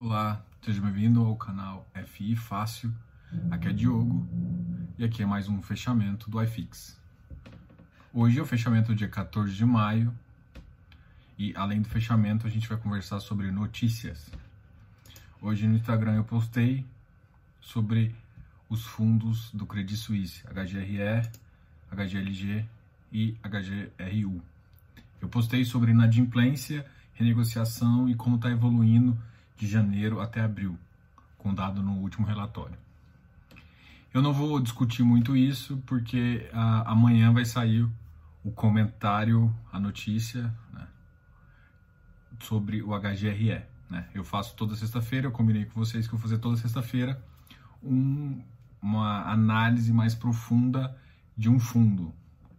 Olá, seja bem-vindo ao canal FI Fácil. Aqui é Diogo e aqui é mais um fechamento do iFix. Hoje é o fechamento dia 14 de maio e além do fechamento a gente vai conversar sobre notícias. Hoje no Instagram eu postei sobre os fundos do Credit Suisse, HGRE, HGLG e HGRU. Eu postei sobre inadimplência, renegociação e como está evoluindo de janeiro até abril, com dado no último relatório. Eu não vou discutir muito isso, porque ah, amanhã vai sair o comentário, a notícia né, sobre o HGRE. Né? Eu faço toda sexta-feira, eu combinei com vocês que eu vou fazer toda sexta-feira um, uma análise mais profunda de um fundo.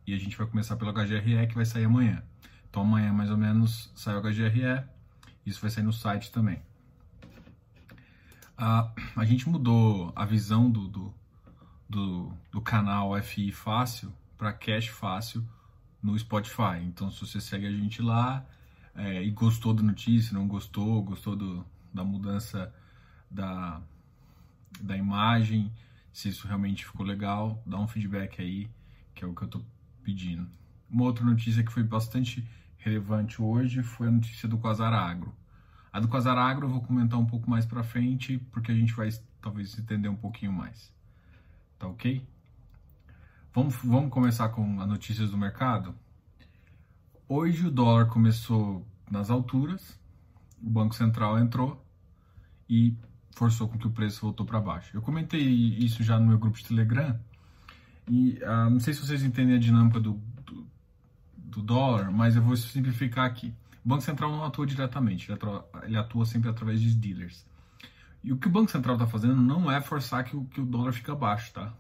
E a gente vai começar pelo HGRE, que vai sair amanhã. Então amanhã, mais ou menos, sai o HGRE. Isso vai sair no site também. A, a gente mudou a visão do, do, do, do canal FI Fácil para Cash Fácil no Spotify. Então, se você segue a gente lá é, e gostou da notícia, não gostou, gostou do, da mudança da, da imagem, se isso realmente ficou legal, dá um feedback aí, que é o que eu estou pedindo. Uma outra notícia que foi bastante relevante hoje foi a notícia do Quasar Agro. A do Quasaragro eu vou comentar um pouco mais para frente, porque a gente vai talvez entender um pouquinho mais. Tá ok? Vamos, vamos começar com as notícias do mercado? Hoje o dólar começou nas alturas, o Banco Central entrou e forçou com que o preço voltou para baixo. Eu comentei isso já no meu grupo de Telegram e uh, não sei se vocês entendem a dinâmica do, do, do dólar, mas eu vou simplificar aqui. O Banco Central não atua diretamente, ele atua, ele atua sempre através de dealers. E o que o Banco Central está fazendo não é forçar que o, que o dólar fica baixo, tá?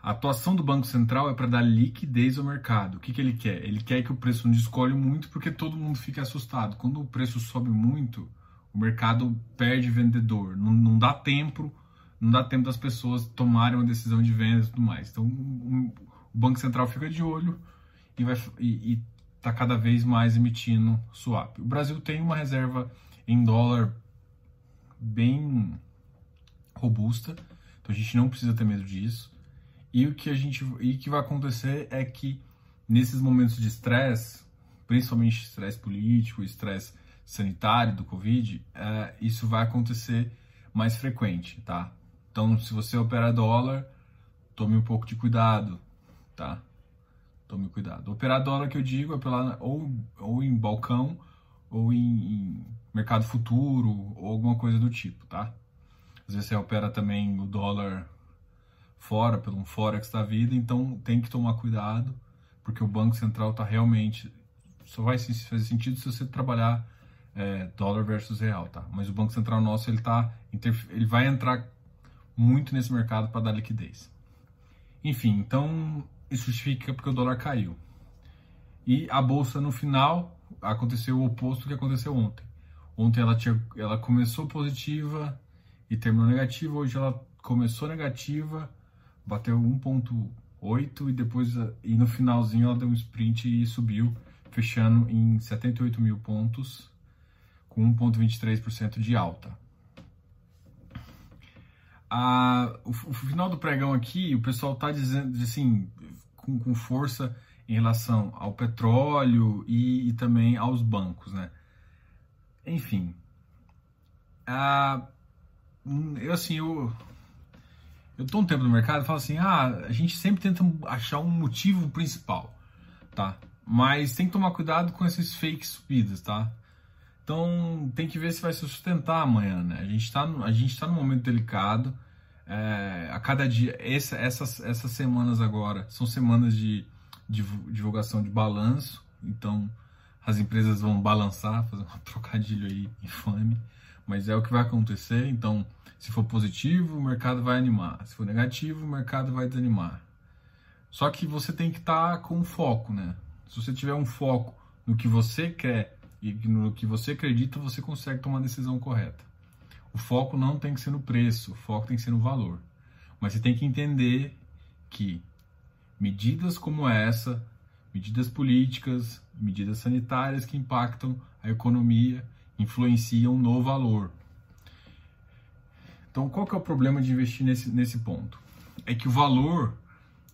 A atuação do Banco Central é para dar liquidez ao mercado. O que, que ele quer? Ele quer que o preço não descolhe muito porque todo mundo fica assustado. Quando o preço sobe muito, o mercado perde vendedor. Não, não dá tempo, não dá tempo das pessoas tomarem uma decisão de venda e tudo mais. Então o, o Banco Central fica de olho e, vai, e, e está cada vez mais emitindo swap. O Brasil tem uma reserva em dólar bem robusta, então a gente não precisa ter medo disso. E o que a gente e que vai acontecer é que nesses momentos de estresse, principalmente estresse político, estresse sanitário do Covid, é, isso vai acontecer mais frequente, tá? Então, se você opera dólar, tome um pouco de cuidado, tá? Tome cuidado. Operar dólar que eu digo é pela, ou, ou em balcão ou em, em, mercado futuro ou alguma coisa do tipo, tá? Às vezes você opera também o dólar fora, pelo um forex da vida, então tem que tomar cuidado, porque o Banco Central está realmente só vai fazer sentido se você trabalhar é, dólar versus real, tá? Mas o Banco Central nosso ele tá ele vai entrar muito nesse mercado para dar liquidez. Enfim, então isso justifica porque o dólar caiu. E a bolsa no final aconteceu o oposto do que aconteceu ontem. Ontem ela, tinha, ela começou positiva e terminou negativa, hoje ela começou negativa, bateu 1.8 e depois e no finalzinho ela deu um sprint e subiu, fechando em 78 mil pontos com 1.23% de alta. A, o, o, final do pregão aqui, o pessoal está dizendo assim, com, com, força em relação ao petróleo e, e também aos bancos, né? Enfim, a, eu assim, eu, eu tô um tempo no mercado e falo assim, ah, a gente sempre tenta achar um motivo principal, tá? Mas tem que tomar cuidado com esses fake subidas, tá? Então tem que ver se vai se sustentar amanhã, né? A gente está a gente tá num momento delicado. É, a cada dia, essa, essas, essas semanas agora são semanas de, de divulgação de balanço, então as empresas vão balançar, fazer um trocadilho aí infame, mas é o que vai acontecer. Então, se for positivo, o mercado vai animar, se for negativo, o mercado vai desanimar. Só que você tem que estar tá com foco, né? Se você tiver um foco no que você quer e no que você acredita, você consegue tomar a decisão correta. O foco não tem que ser no preço, o foco tem que ser no valor. Mas você tem que entender que medidas como essa, medidas políticas, medidas sanitárias que impactam a economia, influenciam no valor. Então, qual que é o problema de investir nesse, nesse ponto? É que o valor,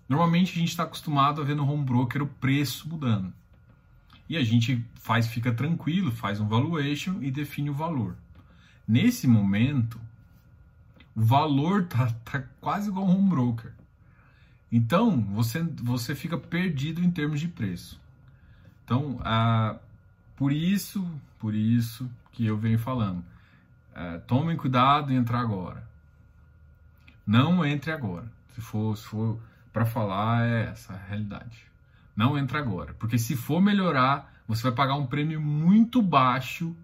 normalmente a gente está acostumado a ver no home broker o preço mudando. E a gente faz, fica tranquilo, faz um valuation e define o valor. Nesse momento, o valor tá, tá quase igual um home broker. Então, você, você fica perdido em termos de preço. Então, ah, por isso, por isso que eu venho falando, ah, tomem cuidado em entrar agora. Não entre agora. Se for, se for para falar, é essa a realidade. Não entre agora, porque se for melhorar, você vai pagar um prêmio muito baixo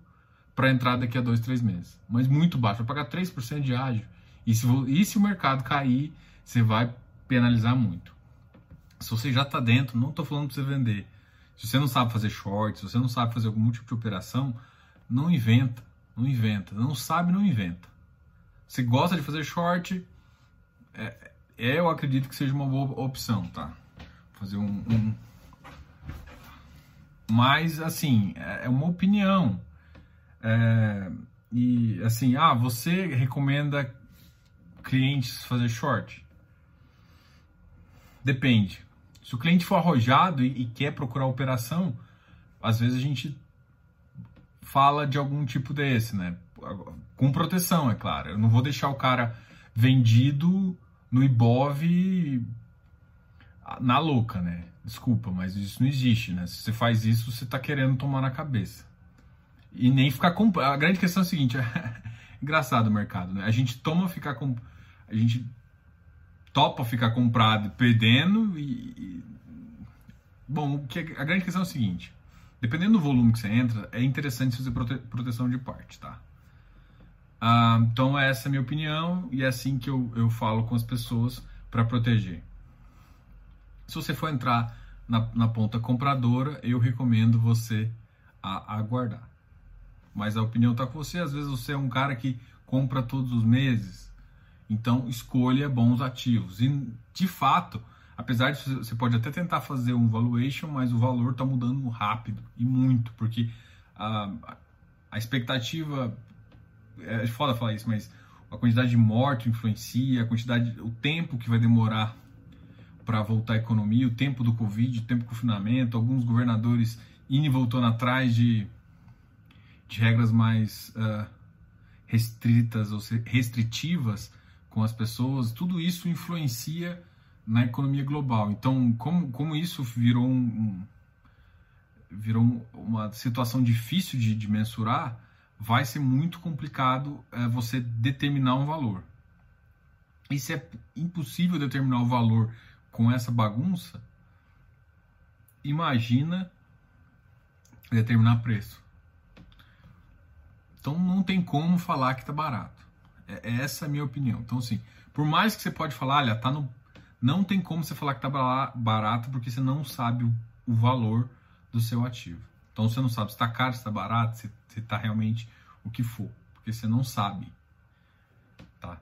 para entrar daqui a dois, três meses. Mas muito baixo, vai pagar 3% de ágio. E se, e se o mercado cair, você vai penalizar muito. Se você já está dentro, não estou falando para você vender. Se você não sabe fazer short, se você não sabe fazer algum tipo de operação, não inventa, não inventa. Não sabe, não inventa. Se gosta de fazer short, é, eu acredito que seja uma boa opção, tá? Fazer um, um... mas assim é, é uma opinião. É, e assim, ah, você recomenda clientes fazer short? Depende. Se o cliente for arrojado e, e quer procurar operação, às vezes a gente fala de algum tipo desse, né? Com proteção, é claro. Eu não vou deixar o cara vendido no Ibov na louca, né? Desculpa, mas isso não existe, né? Se você faz isso, você está querendo tomar na cabeça. E nem ficar com. A grande questão é a seguinte: engraçado o mercado, né? A gente toma ficar com. A gente topa ficar comprado perdendo e, bom, que a grande questão é o seguinte, dependendo do volume que você entra, é interessante fazer prote, proteção de parte, tá? Ah, então essa é a minha opinião e é assim que eu, eu falo com as pessoas para proteger. Se você for entrar na, na ponta compradora, eu recomendo você a, aguardar. Mas a opinião está com você. Às vezes você é um cara que compra todos os meses, então, escolha bons ativos. E, de fato, apesar de você pode até tentar fazer um valuation, mas o valor está mudando rápido e muito, porque a, a expectativa é foda falar isso, mas a quantidade de morte influencia, a quantidade, o tempo que vai demorar para voltar a economia, o tempo do Covid, o tempo do confinamento, alguns governadores indo e voltando atrás de, de regras mais uh, restritas ou restritivas com as pessoas, tudo isso influencia na economia global. Então, como, como isso virou, um, virou uma situação difícil de, de mensurar, vai ser muito complicado é, você determinar um valor. E se é impossível determinar o valor com essa bagunça, imagina determinar preço. Então não tem como falar que está barato. É, é essa a minha opinião. Então, assim, por mais que você pode falar, olha, tá no. Não tem como você falar que tá barato porque você não sabe o, o valor do seu ativo. Então você não sabe se está caro, se está barato, se está realmente o que for, porque você não sabe, tá?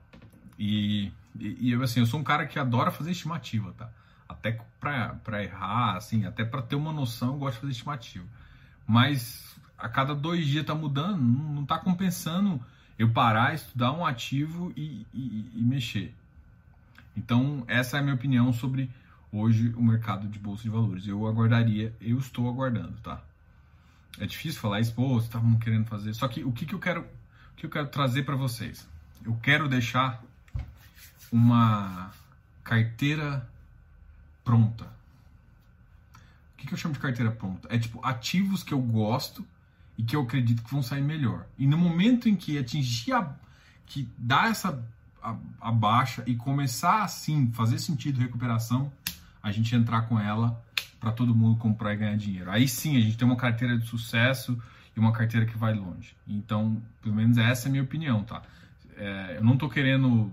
E, e, eu assim, eu sou um cara que adora fazer estimativa, tá? Até para errar, assim, até para ter uma noção, eu gosto de fazer estimativa. Mas a cada dois dias tá mudando, não, não tá compensando eu parar, estudar um ativo e, e, e mexer. Então, essa é a minha opinião sobre hoje o mercado de bolsa de valores. Eu aguardaria, eu estou aguardando, tá? É difícil falar isso, pô, estavam querendo fazer. Só que o que, que eu quero, o que eu quero trazer para vocês? Eu quero deixar uma carteira pronta. O que, que eu chamo de carteira pronta? É tipo ativos que eu gosto e que eu acredito que vão sair melhor. E no momento em que atingir a, que dá essa a, a baixa e começar assim fazer sentido recuperação, a gente entrar com ela para todo mundo comprar e ganhar dinheiro. Aí sim a gente tem uma carteira de sucesso e uma carteira que vai longe. Então, pelo menos essa é a minha opinião, tá? É, eu não estou querendo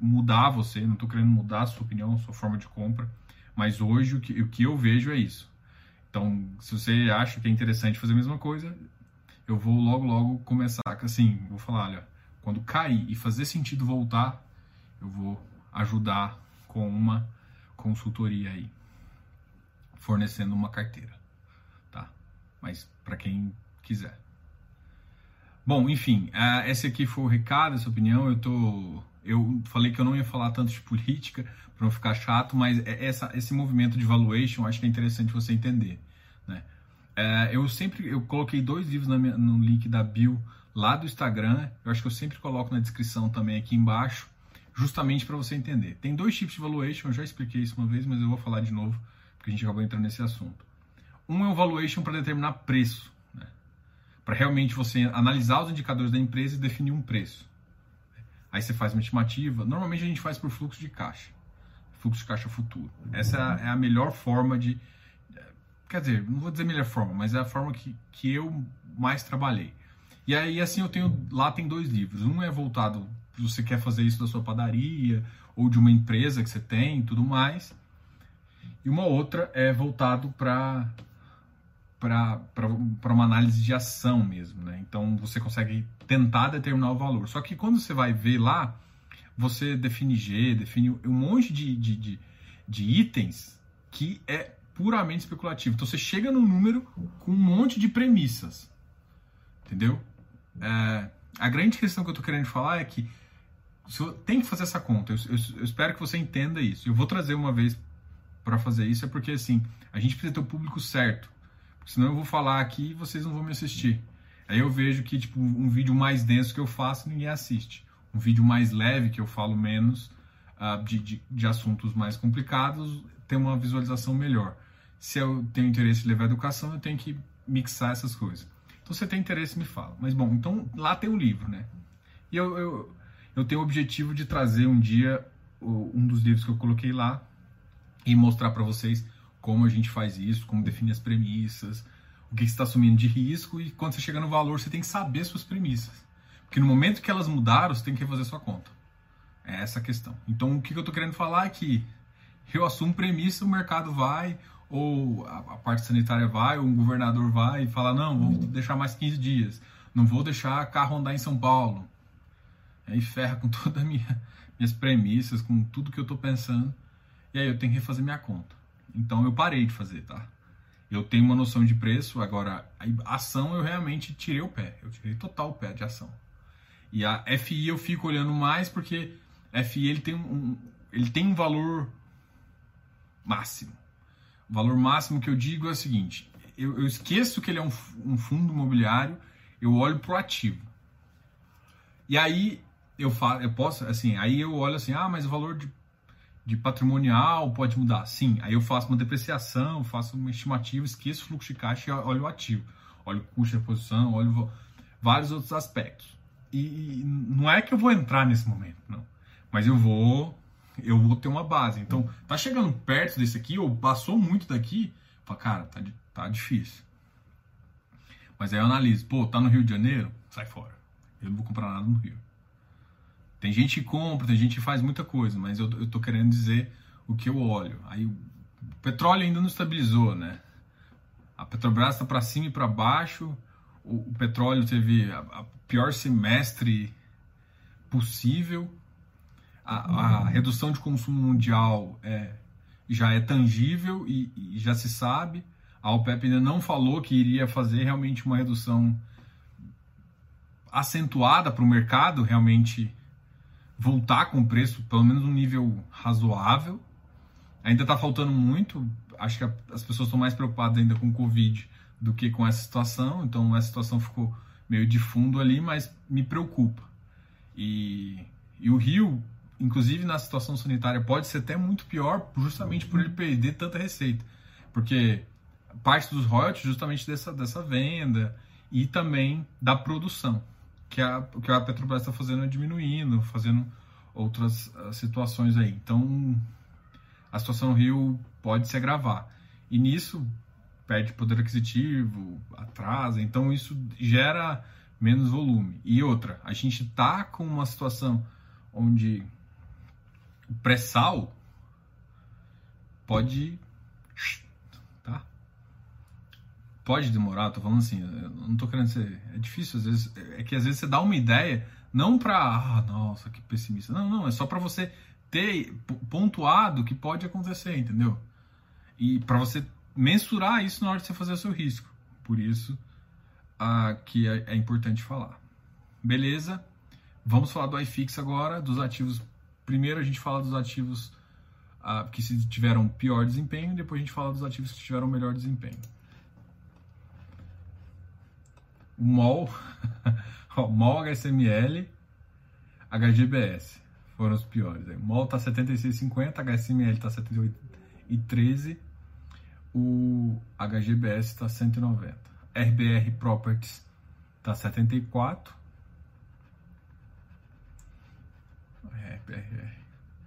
mudar você, não estou querendo mudar a sua opinião, a sua forma de compra, mas hoje o que, o que eu vejo é isso. Então, se você acha que é interessante fazer a mesma coisa, eu vou logo, logo começar, assim, vou falar, olha, quando cair e fazer sentido voltar, eu vou ajudar com uma consultoria aí, fornecendo uma carteira, tá? Mas para quem quiser. Bom, enfim, uh, esse aqui foi o recado, essa opinião. Eu tô, eu falei que eu não ia falar tanto de política para não ficar chato, mas é essa, esse movimento de valuation acho que é interessante você entender, né? Uh, eu sempre eu coloquei dois livros minha, no link da bio lá do Instagram. Eu acho que eu sempre coloco na descrição também aqui embaixo, justamente para você entender. Tem dois tipos de valuation. Eu já expliquei isso uma vez, mas eu vou falar de novo porque a gente acabou entrando nesse assunto. Um é o valuation para determinar preço, né? para realmente você analisar os indicadores da empresa e definir um preço. Aí você faz uma estimativa. Normalmente a gente faz por fluxo de caixa, fluxo de caixa futuro. Essa é a melhor forma de. Quer dizer, não vou dizer melhor forma, mas é a forma que, que eu mais trabalhei. E aí, assim, eu tenho. Lá tem dois livros. Um é voltado. Se você quer fazer isso da sua padaria ou de uma empresa que você tem e tudo mais. E uma outra é voltado para para uma análise de ação mesmo, né? Então você consegue tentar determinar o valor. Só que quando você vai ver lá, você define G, define um monte de, de, de, de itens que é puramente especulativo. Então você chega num número com um monte de premissas, entendeu? É, a grande questão que eu estou querendo falar é que você tem que fazer essa conta. Eu, eu, eu espero que você entenda isso. Eu vou trazer uma vez para fazer isso, é porque assim a gente precisa ter o público certo. Senão eu vou falar aqui e vocês não vão me assistir. Aí eu vejo que tipo um vídeo mais denso que eu faço ninguém assiste. Um vídeo mais leve que eu falo menos de, de, de, assuntos mais complicados tem uma visualização melhor. Se eu tenho interesse em levar educação, eu tenho que mixar essas coisas. Então, você tem interesse, me fala. Mas bom, então lá tem o livro, né? E eu, eu, eu tenho o objetivo de trazer um dia um dos livros que eu coloquei lá e mostrar para vocês como a gente faz isso, como define as premissas, o que está assumindo de risco e quando você chega no valor você tem que saber suas premissas. Porque no momento que elas mudaram, você tem que fazer sua conta. É essa a questão. Então o que eu estou querendo falar é que eu assumo premissa, o mercado vai, ou a, parte sanitária vai, ou um governador vai e fala, não, vou deixar mais 15 dias, não vou deixar carro andar em São Paulo. Aí ferra com todas minha, minhas premissas, com tudo que eu estou pensando, e aí eu tenho que refazer minha conta. Então eu parei de fazer, tá? Eu tenho uma noção de preço, agora a ação eu realmente tirei o pé, eu tirei total o pé de ação. E a FI eu fico olhando mais porque FI ele tem um, ele tem um valor máximo. O valor máximo que eu digo é o seguinte: eu, eu esqueço que ele é um, um fundo imobiliário, eu olho pro ativo. E aí eu falo, eu posso, assim, aí eu olho assim, ah, mas o valor de de patrimonial pode mudar? Sim. Aí eu faço uma depreciação, faço uma estimativa, esqueço o fluxo de caixa e olho o ativo. Olho o custo de reposição, olho vários outros aspectos. E, não é que eu vou entrar nesse momento, não. Mas eu vou eu vou ter uma base. Então, tá chegando perto desse aqui, ou passou muito daqui, fala, cara, tá, tá difícil. Mas aí eu analiso, pô, tá no Rio de Janeiro? Sai fora. Eu não vou comprar nada no Rio. Tem gente que compra, tem gente que faz muita coisa, mas eu, eu tô querendo dizer o que eu olho. Aí o petróleo ainda não estabilizou, né? A Petrobras está para cima e para baixo. O, o, petróleo teve a, a, pior semestre possível. A, a, redução de consumo mundial é, já é tangível e, e já se sabe. A OPEP ainda não falou que iria fazer realmente uma redução acentuada para o mercado realmente voltar com o preço, pelo menos um nível razoável. Ainda está faltando muito, acho que as pessoas estão mais preocupadas ainda com o Covid do que com essa situação, então essa situação ficou meio de fundo ali, mas me preocupa. E, e o Rio, inclusive na situação sanitária, pode ser até muito pior justamente por ele perder tanta receita, porque parte dos royalties justamente dessa, dessa venda e também da produção que a, que a Petrobras está fazendo é diminuindo, fazendo outras uh, situações aí. Então, a situação no Rio pode se agravar. E nisso, perde poder aquisitivo, atrasa, então isso gera menos volume. E outra, a gente está com uma situação onde o pré-sal pode pode demorar, tô falando assim, não tô querendo ser. É difícil, às vezes. É que às vezes você dá uma ideia, não pra. Ah, nossa, que pessimista. Não, não, é só para você ter pontuado que pode acontecer, entendeu? E para você mensurar isso na hora de você fazer o seu risco. Por isso ah, que é, é importante falar. Beleza? Vamos falar do iFix agora, dos ativos. Primeiro a gente fala dos ativos ah, que tiveram pior desempenho, depois a gente fala dos ativos que tiveram melhor desempenho. O MOL, MOL HSML, HGBS foram os piores. O MOL está 76,50, HSML está 78,13, o HGBS está 190. RBR Properties está 74. RBR,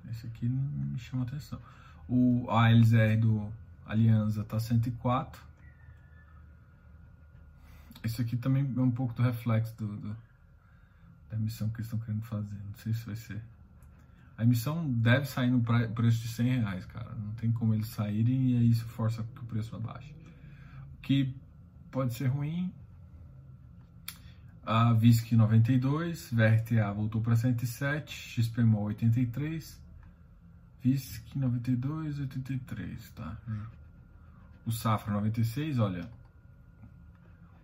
esse aqui não me chama atenção. O ALZR do Aliança está 104. Esse aqui também é um pouco do reflexo do, do da emissão que eles estão querendo fazer. Não sei se vai ser. A emissão deve sair no preço de 100 reais, cara. Não tem como eles saírem e aí isso força que o preço abaixe. O que pode ser ruim. A VISC 92, VRTA voltou para 107, XPMOL 83, VISC 92, 83, tá? O Safra 96, olha,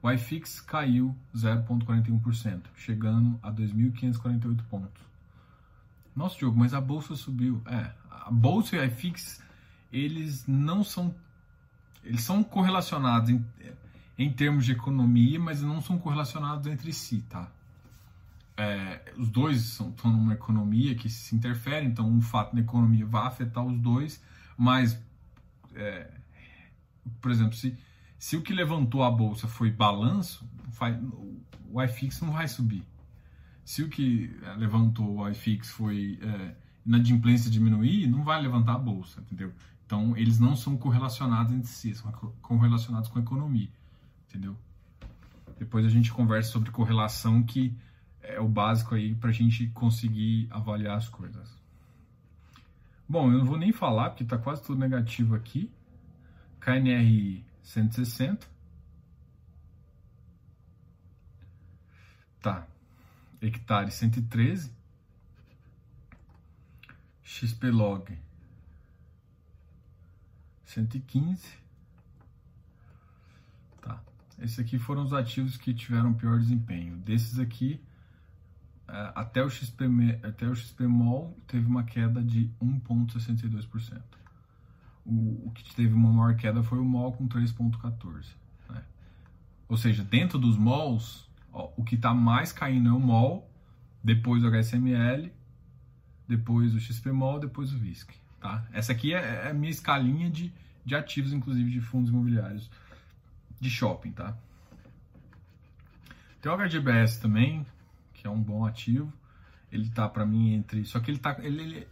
o iFix caiu 0,41%, chegando a 2.548 pontos. Nossa, Diogo, mas a bolsa subiu. É, a bolsa e o iFix, eles não são. Eles são correlacionados em, em termos de economia, mas não são correlacionados entre si, tá? É, os dois estão numa economia que se interfere, então um fato na economia vai afetar os dois, mas, é, por exemplo, se se o que levantou a bolsa foi balanço, o iFix não vai subir. Se o que eh, levantou o iFix foi é, inadimplência diminuir, não vai levantar a bolsa, entendeu? Então, eles não são correlacionados entre si, são correlacionados com a economia, entendeu? Depois a gente conversa sobre correlação, que é o básico aí para a gente conseguir avaliar as coisas. Bom, eu não vou nem falar, porque está quase tudo negativo aqui. KNR 160. Tá. Hectare 113. XP log 115. Esses aqui foram os ativos que tiveram pior desempenho. Desses aqui, é, até o XP, até o XP Mall teve uma queda de 1,62% o, o que teve uma maior queda foi o MOL com 3,14. Né? Ou seja, dentro dos MOLs, ó, o que está mais caindo é o MOL, depois o HSML, depois o XPMOL, depois o VISC. Tá? Essa aqui é, é a minha escalinha de, de ativos, inclusive de fundos imobiliários de shopping. Tá? Tem o HGBS também, que é um bom ativo. Ele tá para mim entre. Só que ele tá. Ele, ele,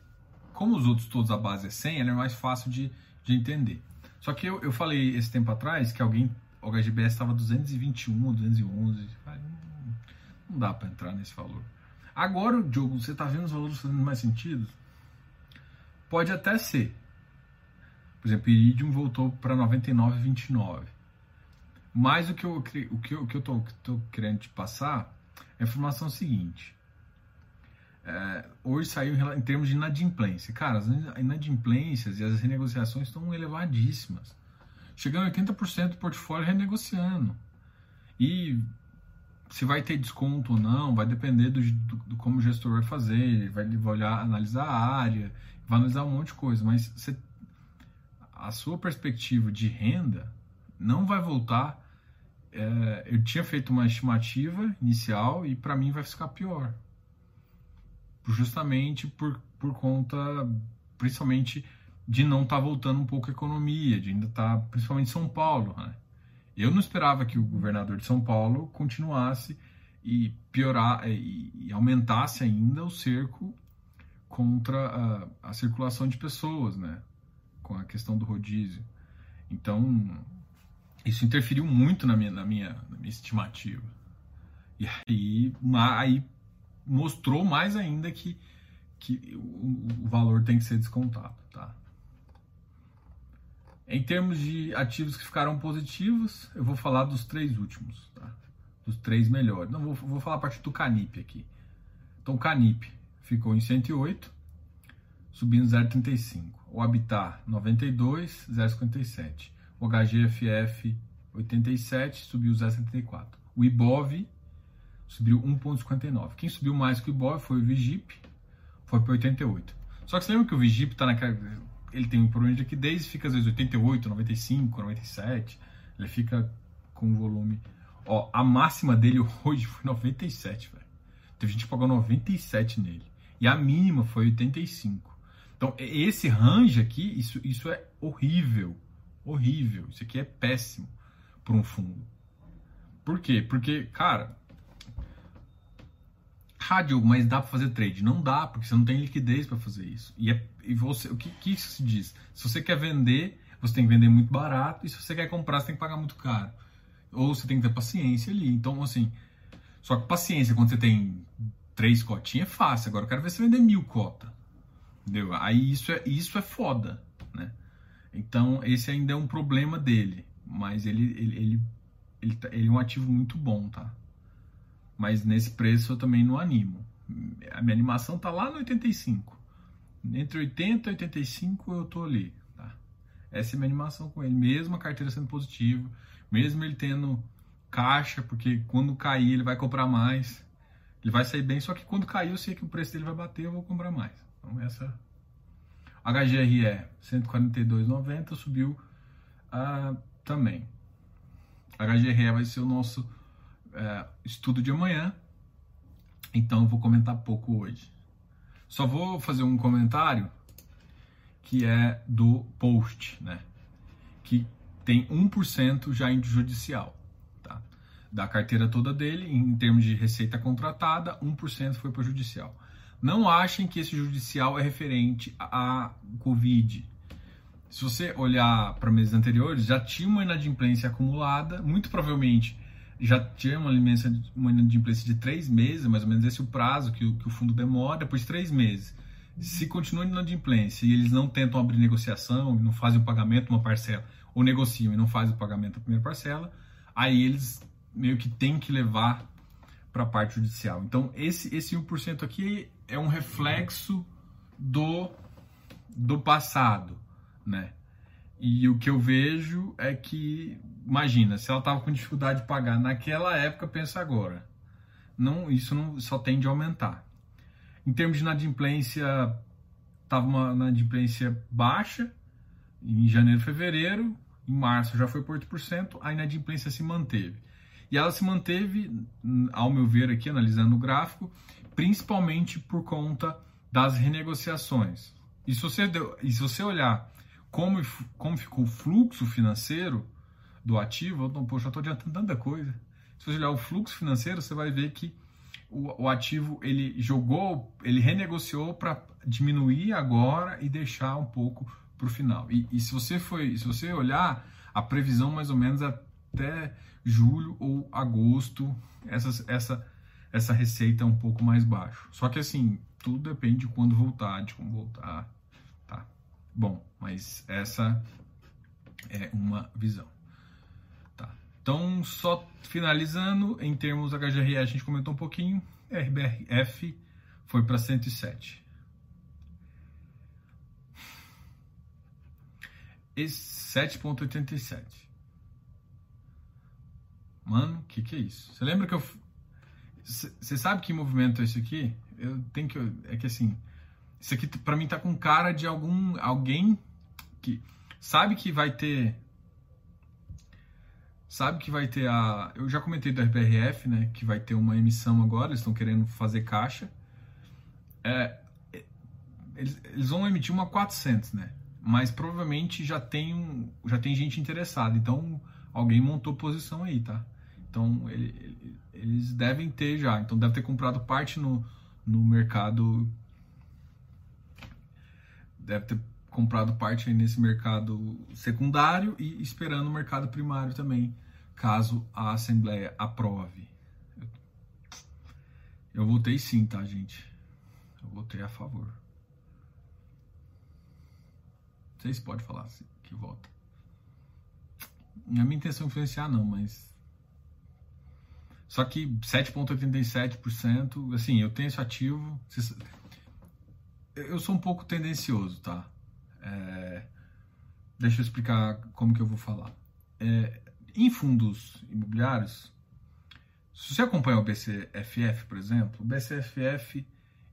como os outros todos a base é 100, ele é mais fácil de, de entender. Só que eu, eu falei esse tempo atrás que alguém, o HGBS estava 221, 211. Não dá para entrar nesse valor. Agora, Diogo, você está vendo os valores fazendo mais sentido? Pode até ser. Por exemplo, Iridium voltou para 99,29. Mas o que eu o que eu, o que eu tô, tô querendo te passar é a informação seguinte é, hoje saiu em termos de inadimplência. Cara, as inadimplências e as renegociações estão elevadíssimas. Chegando a 80% do portfólio renegociando. E se vai ter desconto ou não, vai depender do, do, do como o gestor vai fazer, vai, vai olhar, analisar a área, vai analisar um monte de coisa, mas você, a sua perspectiva de renda não vai voltar. É, eu tinha feito uma estimativa inicial e para mim vai ficar pior justamente por, por conta, principalmente, de não estar tá voltando um pouco a economia, de ainda estar, tá, principalmente São Paulo. Né? Eu não esperava que o governador de São Paulo continuasse e piorar e, e aumentasse ainda o cerco contra a, a, circulação de pessoas, né? Com a questão do rodízio. Então, isso interferiu muito na minha, na minha, na minha estimativa. E aí, aí mostrou mais ainda que, que o, o valor tem que ser descontado. Tá? Em termos de ativos que ficaram positivos, eu vou falar dos três últimos, tá? dos três melhores. Não vou, vou falar a partir do Canip aqui. Então, o Canip ficou em 108, subindo 0,35. O Habitat 92, 0,57. O HGFF 87, subiu 0,74. O IBOV subiu 1,59. Quem subiu mais que o Ibov foi o Vigip, foi para 88. Só que você lembra que o Vigip tá naquela. Ele tem um problema de liquidez e fica às vezes 88, 95, 97. Ele fica com volume. Ó, a máxima dele hoje foi 97, velho. Teve gente que pagou 97 nele. E a mínima foi 85. Então, esse range aqui, isso, isso é horrível. Horrível. Isso aqui é péssimo para um fundo. Por quê? Porque, cara, rádio, mas dá para fazer trade? Não dá, porque você não tem liquidez para fazer isso. E, é, e você, o que, que isso se diz? Se você quer vender, você tem que vender muito barato, e se você quer comprar, você tem que pagar muito caro. Ou você tem que ter paciência ali. Então, assim, só que paciência, quando você tem três cotinhas, é fácil. Agora eu quero ver você vender mil cotas. Entendeu? Aí isso é, isso é foda? Então, esse ainda é um problema dele. Mas ele, ele, ele, ele, tá, ele é um ativo muito bom, tá? Mas nesse preço eu também não animo. A minha animação tá lá no 85. Entre 80 e 85 eu tô ali, tá? Essa é a minha animação com ele. Mesmo a carteira sendo positiva, mesmo ele tendo caixa, porque quando cair ele vai comprar mais. Ele vai sair bem, só que quando cair eu sei que o preço dele vai bater, eu vou comprar mais. Então essa HGRE 142,90 subiu ah, também. HGRE vai ser o nosso é, estudo de amanhã, então vou comentar pouco hoje. Só vou fazer um comentário que é do post, né? Que tem 1% já em judicial, tá? Da carteira toda dele, em termos de receita contratada, 1% foi para judicial. Não achem que esse judicial é referente à Covid. Se você olhar para meses anteriores, já tinha uma inadimplência acumulada, muito provavelmente já tinha uma inadimplência, de três meses, mais ou menos esse é o prazo que o, que o fundo demora, depois de três meses. Se continua inadimplência e eles não tentam abrir negociação, não fazem o pagamento uma parcela, ou negociam e não fazem o pagamento da primeira parcela, aí eles meio que têm que levar para a parte judicial. Então, esse, esse 1% aqui é um reflexo do, do passado, né? E o que eu vejo é que imagina, se ela estava com dificuldade de pagar naquela época, pensa agora. Não, isso não só tende a aumentar. Em termos de inadimplência, estava uma inadimplência baixa em janeiro, fevereiro, em março já foi por 8%, a inadimplência se manteve. E ela se manteve, ao meu ver aqui, analisando o gráfico, principalmente por conta das renegociações. E se você, e se você olhar como, como ficou o fluxo financeiro, do ativo, eu, poxa, eu estou adiantando tanta coisa. Se você olhar o fluxo financeiro, você vai ver que o, o ativo ele jogou, ele renegociou para diminuir agora e deixar um pouco para o final. E, e, se você foi, se você olhar a previsão mais ou menos até julho ou agosto, essa, essa, essa receita é um pouco mais baixo. Só que assim, tudo depende de quando voltar, de como voltar, tá? Bom, mas essa é uma visão. Então, só finalizando, em termos HGRE, a gente comentou um pouquinho, RBRF foi para 107. Esse 7.87. Mano, o que, que é isso? Você lembra que eu. Você sabe que movimento é esse aqui? Eu tenho que. É que assim. Isso aqui para mim tá com cara de algum. Alguém que sabe que vai ter sabe que vai ter a. Eu já comentei do RBRF, né? Que vai ter uma emissão agora, eles estão querendo fazer caixa. É, eles, eles, vão emitir uma 400, né? Mas provavelmente já tem, um, já tem gente interessada. Então alguém montou posição aí, tá? Então ele, ele, eles devem ter já. Então deve ter comprado parte no, no mercado. Deve ter comprado parte nesse mercado secundário e esperando o mercado primário também, caso a Assembleia aprove. Eu votei sim, tá, gente? Eu votei a favor. Vocês podem falar que vota. Não é minha intenção influenciar, não, mas. Só que 7,87%, assim, eu tenho esse ativo. Eu sou um pouco tendencioso, tá? É, deixa eu explicar como que eu vou falar. É, em fundos imobiliários, Se você acompanha o BCFF, por exemplo, o BCFF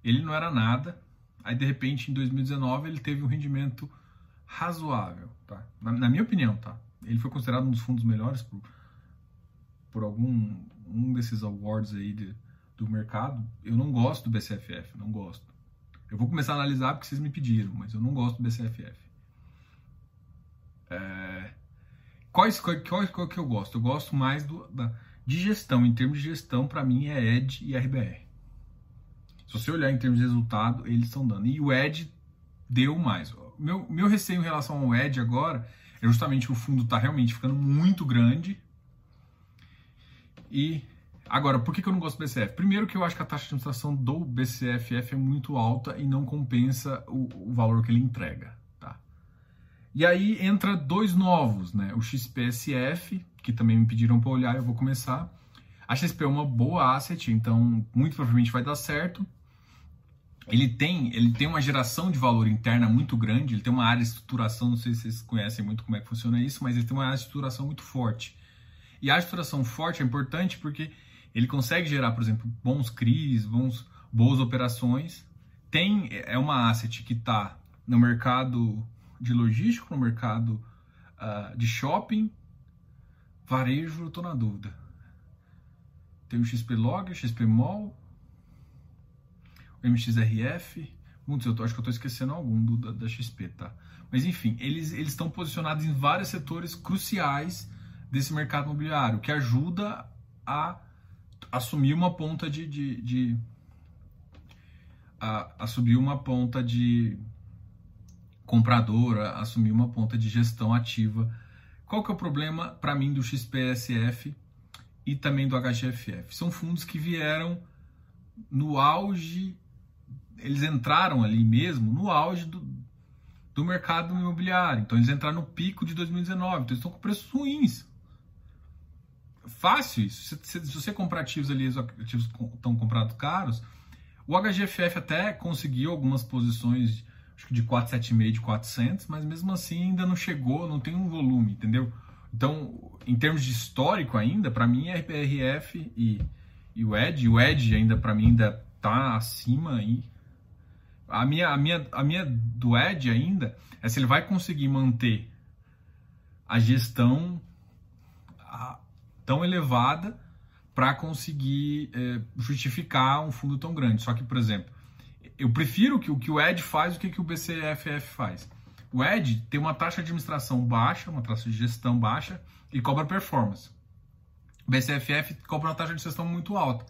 ele não era nada, aí de repente em 2019 ele teve um rendimento razoável, tá? Na, na minha opinião, tá? Ele foi considerado um dos fundos melhores por, por algum um desses awards aí de, do mercado. Eu não gosto do BCFF, não gosto. Eu vou começar a analisar porque vocês me pediram, mas eu não gosto do BCFF. É... Quais, qual, qual, qual que eu gosto? Eu gosto mais do, da, de gestão. Em termos de gestão, para mim é ED e RBR. Se você olhar em termos de resultado, eles estão dando. E o ED deu mais. Meu, meu receio em relação ao ED agora é justamente o fundo está realmente ficando muito grande. E agora, por que, eu não gosto do BCF? Primeiro que eu acho que a taxa de administração do BCFF é muito alta e não compensa o, o valor que ele entrega. Tá? E aí entra dois novos, né? O XPSF, que também me pediram para olhar, eu vou começar. A XP é uma boa asset, então muito provavelmente vai dar certo ele tem, ele tem uma geração de valor interna muito grande, ele tem uma área de estruturação, não sei se vocês conhecem muito como é que funciona isso, mas ele tem uma área de estruturação muito forte. E a estruturação forte é importante porque ele consegue gerar, por exemplo, bons CRIs, bons, boas operações. Tem, é uma asset que está no mercado de logístico, no mercado uh, de shopping, varejo, estou na dúvida. Tem o XP Log, o XP Mall, MXRF, muitos, eu tô, acho que eu estou esquecendo algum do, da, da, XP, tá? Mas enfim, eles estão posicionados em vários setores cruciais desse mercado imobiliário, que ajuda a assumir uma ponta de, de, de a, assumir uma ponta de compradora, assumir uma ponta de gestão ativa. Qual que é o problema para mim do XPSF e também do HGFF? São fundos que vieram no auge eles entraram ali mesmo no auge do, do mercado imobiliário. Então eles entraram no pico de 2019. Então eles estão com preços ruins. Fácil isso. Se, se, se você comprar ativos ali, os ativos estão comprados caros, o HGFF até conseguiu algumas posições, acho que de 475 de 400, mas mesmo assim ainda não chegou, não tem um volume, entendeu? Então, em termos de histórico ainda, para mim é RPRF e, e o ED, o ED ainda para mim ainda tá acima aí a minha, a minha, a minha do Ed ainda é se ele vai conseguir manter a gestão tão elevada para conseguir é, justificar um fundo tão grande. Só que, por exemplo, eu prefiro que o que o Ed faz do que, que o BCFF faz. O Ed tem uma taxa de administração baixa, uma taxa de gestão baixa e cobra performance. O BCFF cobra uma taxa de gestão muito alta.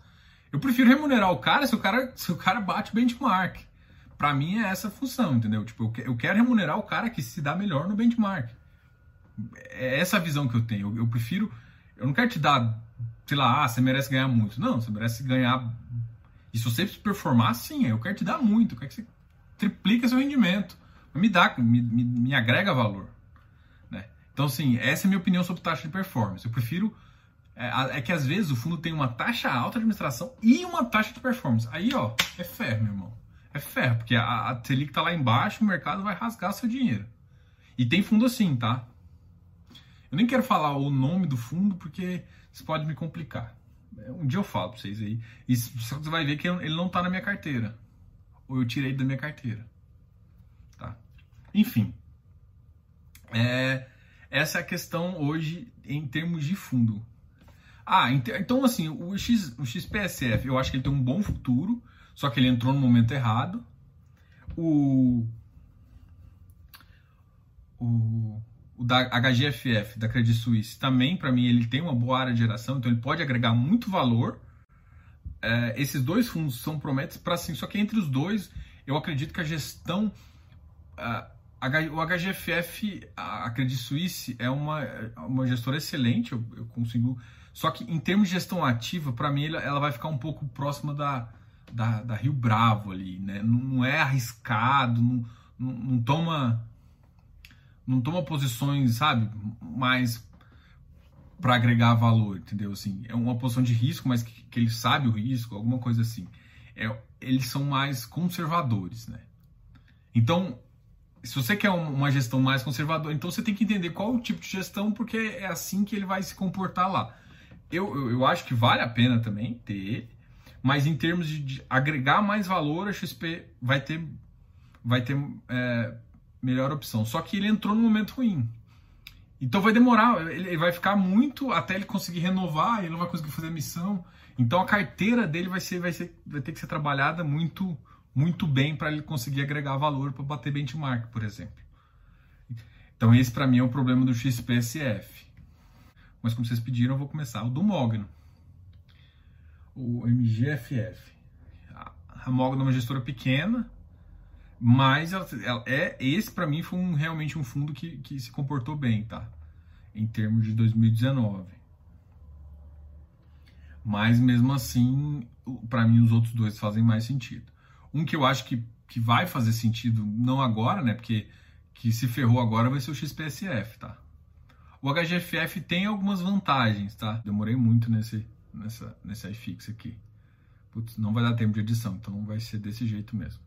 Eu prefiro remunerar o cara se o cara, se o cara bate benchmark para mim é essa função, entendeu? Tipo, eu quero remunerar o cara que se dá melhor no benchmark. É essa a visão que eu tenho. Eu, eu prefiro. Eu não quero te dar, sei lá, ah, você merece ganhar muito. Não, você merece ganhar. E se você performar, sim, eu quero te dar muito. Eu quero que você triplique seu rendimento. Me dá, me, me, me agrega valor. Né? Então, assim, essa é a minha opinião sobre taxa de performance. Eu prefiro. É, é, que às vezes o fundo tem uma taxa alta de administração e uma taxa de performance. Aí, ó, é fé, meu irmão é ferro, porque a, a Selic tá lá embaixo, o mercado vai rasgar seu dinheiro. E tem fundo assim, tá? Eu nem quero falar o nome do fundo porque isso pode me complicar. Um dia eu falo pra vocês aí. E você vai ver que ele não tá na minha carteira. Ou eu tirei da minha carteira. Tá? Enfim. É, essa é a questão hoje em termos de fundo. Ah, então assim, o, X, o XPSF, eu acho que ele tem um bom futuro. Só que ele entrou no momento errado. O, o, o da HGFF, da Credit Suisse, também, para mim, ele tem uma boa área de geração, então ele pode agregar muito valor. É, esses dois fundos são promessas para sim, só que entre os dois, eu acredito que a gestão. O HGFF, a Credit Suisse, é uma, uma gestora excelente, eu, eu consigo. Só que em termos de gestão ativa, para mim, ela, ela vai ficar um pouco próxima da, da, da Rio Bravo ali, né? Não, não é arriscado, não, não, não, toma não toma posições, sabe, mais para agregar valor, entendeu? Assim, é uma posição de risco, mas que, que ele sabe o risco, alguma coisa assim. É, eles são mais conservadores, né? Então, se você quer uma gestão mais conservadora, então você tem que entender qual o tipo de gestão, porque é assim que ele vai se comportar lá. eu, eu, eu, acho que vale a pena também ter ele, mas em termos de, de agregar mais valor, a XP vai ter, vai ter é, melhor opção. Só que ele entrou no momento ruim. Então vai demorar, ele vai ficar muito até ele conseguir renovar, ele não vai conseguir fazer a missão. Então a carteira dele vai ser, vai ser, vai ter que ser trabalhada muito, muito bem para ele conseguir agregar valor para bater benchmark, por exemplo. Então esse para mim é o problema do XPSF. Mas como vocês pediram, eu vou começar o do Mogno. O MGFF. A Mogno é uma gestora pequena, mas ela, ela, é esse para mim foi um, realmente um fundo que, que se comportou bem, tá? Em termos de 2019. Mas mesmo assim, para mim os outros dois fazem mais sentido. Um que eu acho que, que vai fazer sentido, não agora, né? Porque que se ferrou agora vai ser o XPSF, tá? O HGFF tem algumas vantagens, tá? Demorei muito nesse, nessa, nesse iFix aqui. Putz, não vai dar tempo de edição, então vai ser desse jeito mesmo.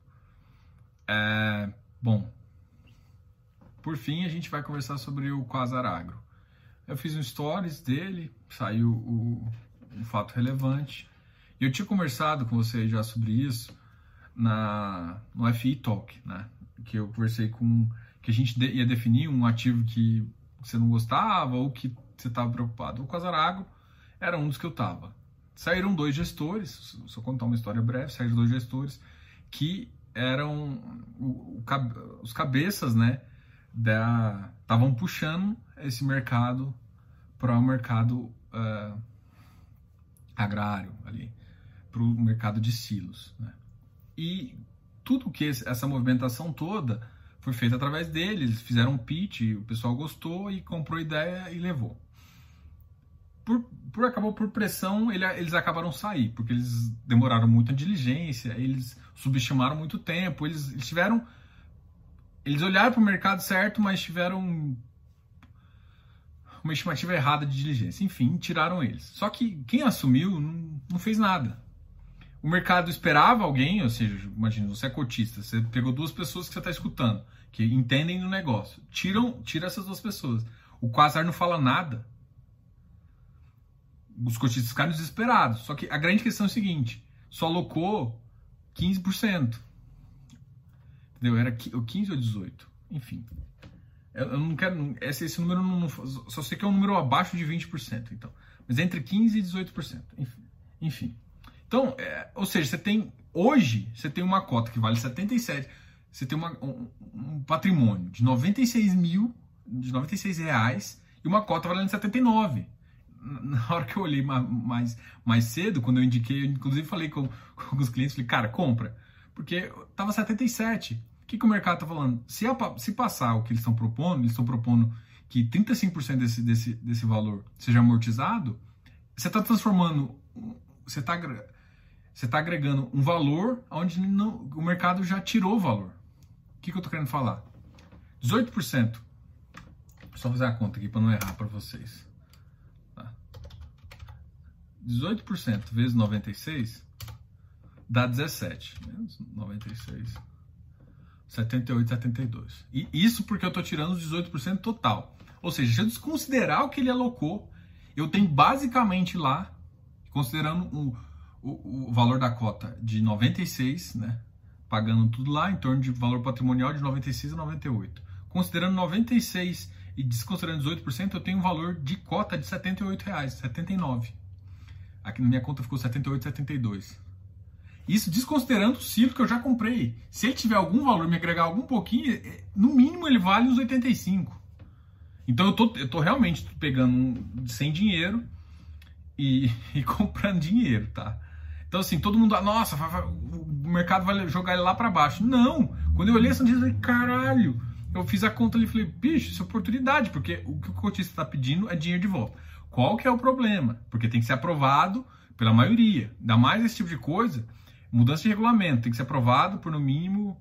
É, bom, por fim a gente vai conversar sobre o Quasar Agro. Eu fiz um stories dele, saiu o, um fato relevante. Eu tinha conversado com você já sobre isso na, no FI Talk, né? Que eu conversei com que a gente ia definir um ativo que você não gostava ou que você estava preocupado. O Casarago era um dos que eu estava. Saíram dois gestores, eu contar uma história breve, saíram dois gestores que eram o, o, os cabeças, né, da estavam puxando esse mercado para o mercado uh, agrário ali, para o mercado de silos, né? E tudo que esse, essa movimentação toda foi feita através deles, eles fizeram um pitch, o pessoal gostou e comprou ideia e levou. Por, por acabou por pressão, ele, eles acabaram sair, porque eles demoraram muito a diligência, eles subestimaram muito tempo, eles, eles tiveram. Eles olharam para o mercado certo, mas tiveram uma estimativa errada de diligência. Enfim, tiraram eles. Só que quem assumiu não, não fez nada. O mercado esperava alguém, ou seja, imagina, você é cotista, você pegou duas pessoas que você está escutando, que entendem do negócio. Tiram, tira essas duas pessoas. O Quasar não fala nada os cotistas ficaram desesperados. Só que a grande questão é o seguinte: só alocou 15%. Entendeu? Era 15 ou 18. Enfim. Eu não quero. Esse, esse número não, Só sei que é um número abaixo de 20%. Então. Mas entre 15% e 18%. Enfim. enfim. Então, é, ou seja, você tem. Hoje, você tem uma cota que vale 77. Você tem uma, um, um patrimônio de 96 mil, de 96 reais, e uma cota valendo 79 na hora que eu olhei mais, mais cedo, quando eu indiquei, eu inclusive falei com, com os clientes, falei, cara, compra. Porque tava 77. O que, que o mercado tá falando? Se, a, se passar o que eles estão propondo, eles estão propondo que 35% desse, desse, desse valor seja amortizado, você está transformando, você está você tá agregando um valor onde não, o mercado já tirou o valor. O que, que eu estou querendo falar? 18%. Só fazer a conta aqui para não errar para vocês. 18% vezes 96 dá 17. Menos 96. 78, 72. E isso porque eu estou tirando os 18% total. Ou seja, se eu desconsiderar o que ele alocou, eu tenho basicamente lá, considerando o, o, o valor da cota de 96, né? Pagando tudo lá, em torno de valor patrimonial de 96 a 98. Considerando 96 e desconsiderando 18%, eu tenho um valor de cota de R$ 78,00, 79. Aqui na minha conta ficou 78,72. Isso desconsiderando o ciclo que eu já comprei. Se ele tiver algum valor, me agregar algum pouquinho, é, no mínimo ele vale uns 85. Então eu tô, eu tô realmente pegando sem dinheiro e, e comprando dinheiro, tá? Então assim, todo mundo, nossa, vai, vai, o mercado vai jogar ele lá para baixo. Não! Quando eu olhei essa notícia, eu falei, caralho! Eu fiz a conta ali e falei, bicho, isso é oportunidade, porque o que o cotista está pedindo é dinheiro de volta. Qual que é o problema? Porque tem que ser aprovado pela maioria. Ainda mais esse tipo de coisa, mudança de regulamento tem que ser aprovado por no mínimo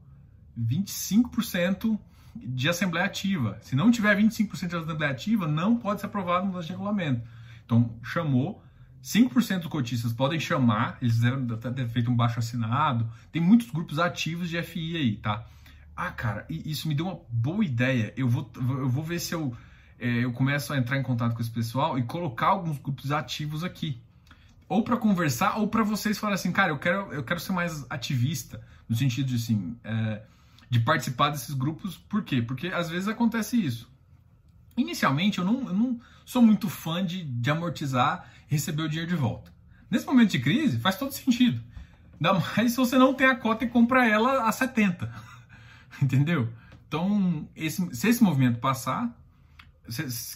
25% de assembleia ativa. Se não tiver 25% de assembleia ativa, não pode ser aprovado mudança de regulamento. Então, chamou, 5% dos cotistas podem chamar, eles fizeram até feito um baixo assinado, tem muitos grupos ativos de FI aí, tá? Ah, cara, isso me deu uma boa ideia. Eu vou, eu vou ver se eu é, eu começo a entrar em contato com esse pessoal e colocar alguns grupos ativos aqui. Ou para conversar, ou para vocês falarem assim, cara, eu quero, eu quero ser mais ativista, no sentido de assim, é, de participar desses grupos. Por quê? Porque às vezes acontece isso. Inicialmente, eu não, eu não sou muito fã de, de amortizar e receber o dinheiro de volta. Nesse momento de crise, faz todo sentido. Ainda mais se você não tem a cota e compra ela a 70. Entendeu? Então, esse, se esse movimento passar,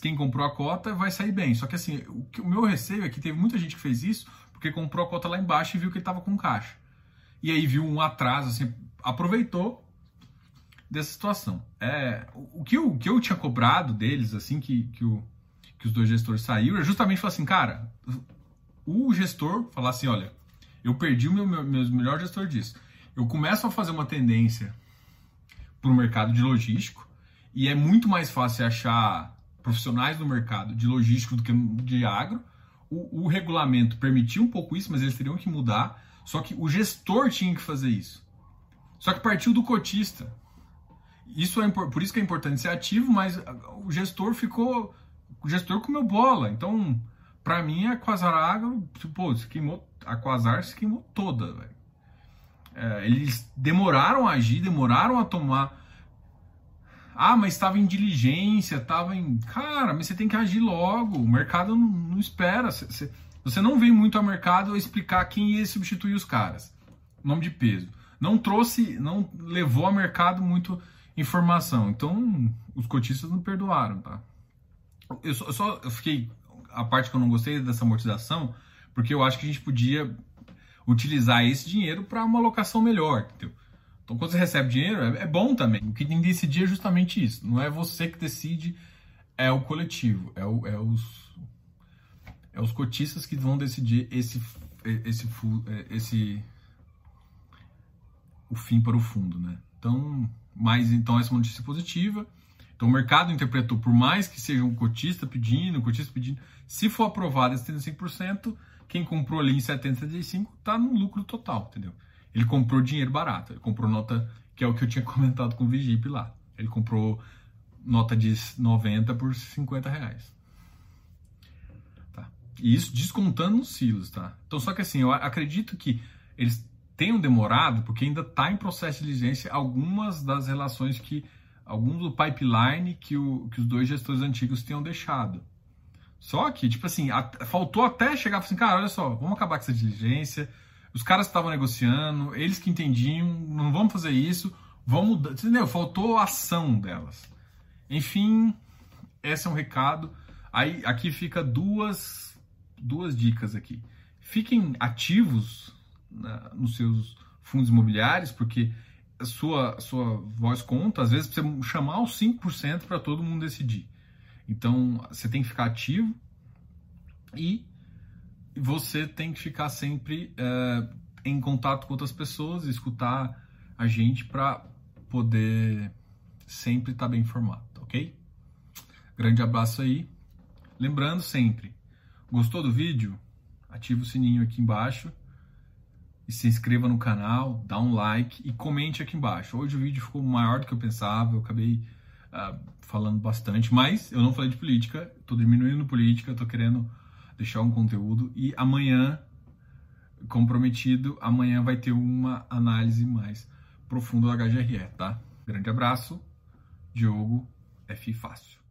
quem comprou a cota vai sair bem. Só que assim, o, o meu receio é que teve muita gente que fez isso porque comprou a cota lá embaixo e viu que ele estava com caixa. E aí viu um atraso, assim, aproveitou dessa situação. É, o, que eu, o que eu tinha cobrado deles, assim, que, que, o, que os dois gestores saíram, é justamente falar assim, cara, o gestor falar assim, olha, eu perdi o meu, meu, meu melhor gestor disso. Eu começo a fazer uma tendência para o mercado de logístico e é muito mais fácil achar profissionais no mercado de logístico do que de agro. O, o regulamento permitia um pouco isso, mas eles teriam que mudar. Só que o gestor tinha que fazer isso. Só que partiu do cotista. Isso é por isso que é importante ser ativo, mas o gestor ficou, o gestor comeu bola. Então, para mim a Quasar Agro, pô, se queimou, a Quasar se queimou toda, velho. É, eles demoraram a agir, demoraram a tomar ah, mas estava em diligência, estava em. Cara, mas você tem que agir logo. O mercado não, não espera. Você, você não vem muito ao mercado explicar quem ia substituir os caras. Nome de peso. Não trouxe, não levou ao mercado muito informação. Então, os cotistas não perdoaram, tá? Eu só, eu só eu fiquei. A parte que eu não gostei dessa amortização, porque eu acho que a gente podia utilizar esse dinheiro para uma alocação melhor, entendeu? Então, quando você recebe dinheiro, é, é bom também. O que tem que decidir é justamente isso. Não é você que decide, é o coletivo, é, o, é os é os cotistas que vão decidir esse esse é, esse o fim para o fundo, né? Então, mas então essa é uma notícia positiva. Então o mercado interpretou, por mais que seja um cotista pedindo, um cotista pedindo, se for aprovado esse 35%, quem comprou ali em 70,75 está no lucro total, entendeu? Ele comprou dinheiro barato, ele comprou nota, que é o que eu tinha comentado com o Vigip lá. Ele comprou nota de 90 por 50 reais. Tá? E isso descontando nos silos, tá? Então, só que assim, eu acredito que eles tenham demorado, porque ainda está em processo de diligência algumas das relações que, alguns do pipeline que, o, que os dois gestores antigos tenham deixado. Só que, tipo assim, a, faltou até chegar e assim, cara, olha só, vamos acabar com essa diligência, os caras estavam negociando, eles que entendiam, não vamos fazer isso, vamos mudar. Entendeu? Faltou ação delas. Enfim, esse é um recado. Aí aqui fica duas, duas dicas aqui. Fiquem ativos né, nos seus fundos imobiliários, porque a sua, a sua voz conta. Às vezes você chamar os 5% para todo mundo decidir. Então você tem que ficar ativo e você tem que ficar sempre é, em contato com outras pessoas, escutar a gente para poder sempre estar tá bem informado, ok? Grande abraço aí. Lembrando sempre, gostou do vídeo? Ativa o sininho aqui embaixo e se inscreva no canal, dá um like e comente aqui embaixo. Hoje o vídeo ficou maior do que eu pensava, eu acabei uh, falando bastante, mas eu não falei de política, estou diminuindo política, estou querendo deixar um conteúdo e amanhã, comprometido, amanhã vai ter uma análise mais profunda do HGRE, tá? Grande abraço, Diogo F Fácil.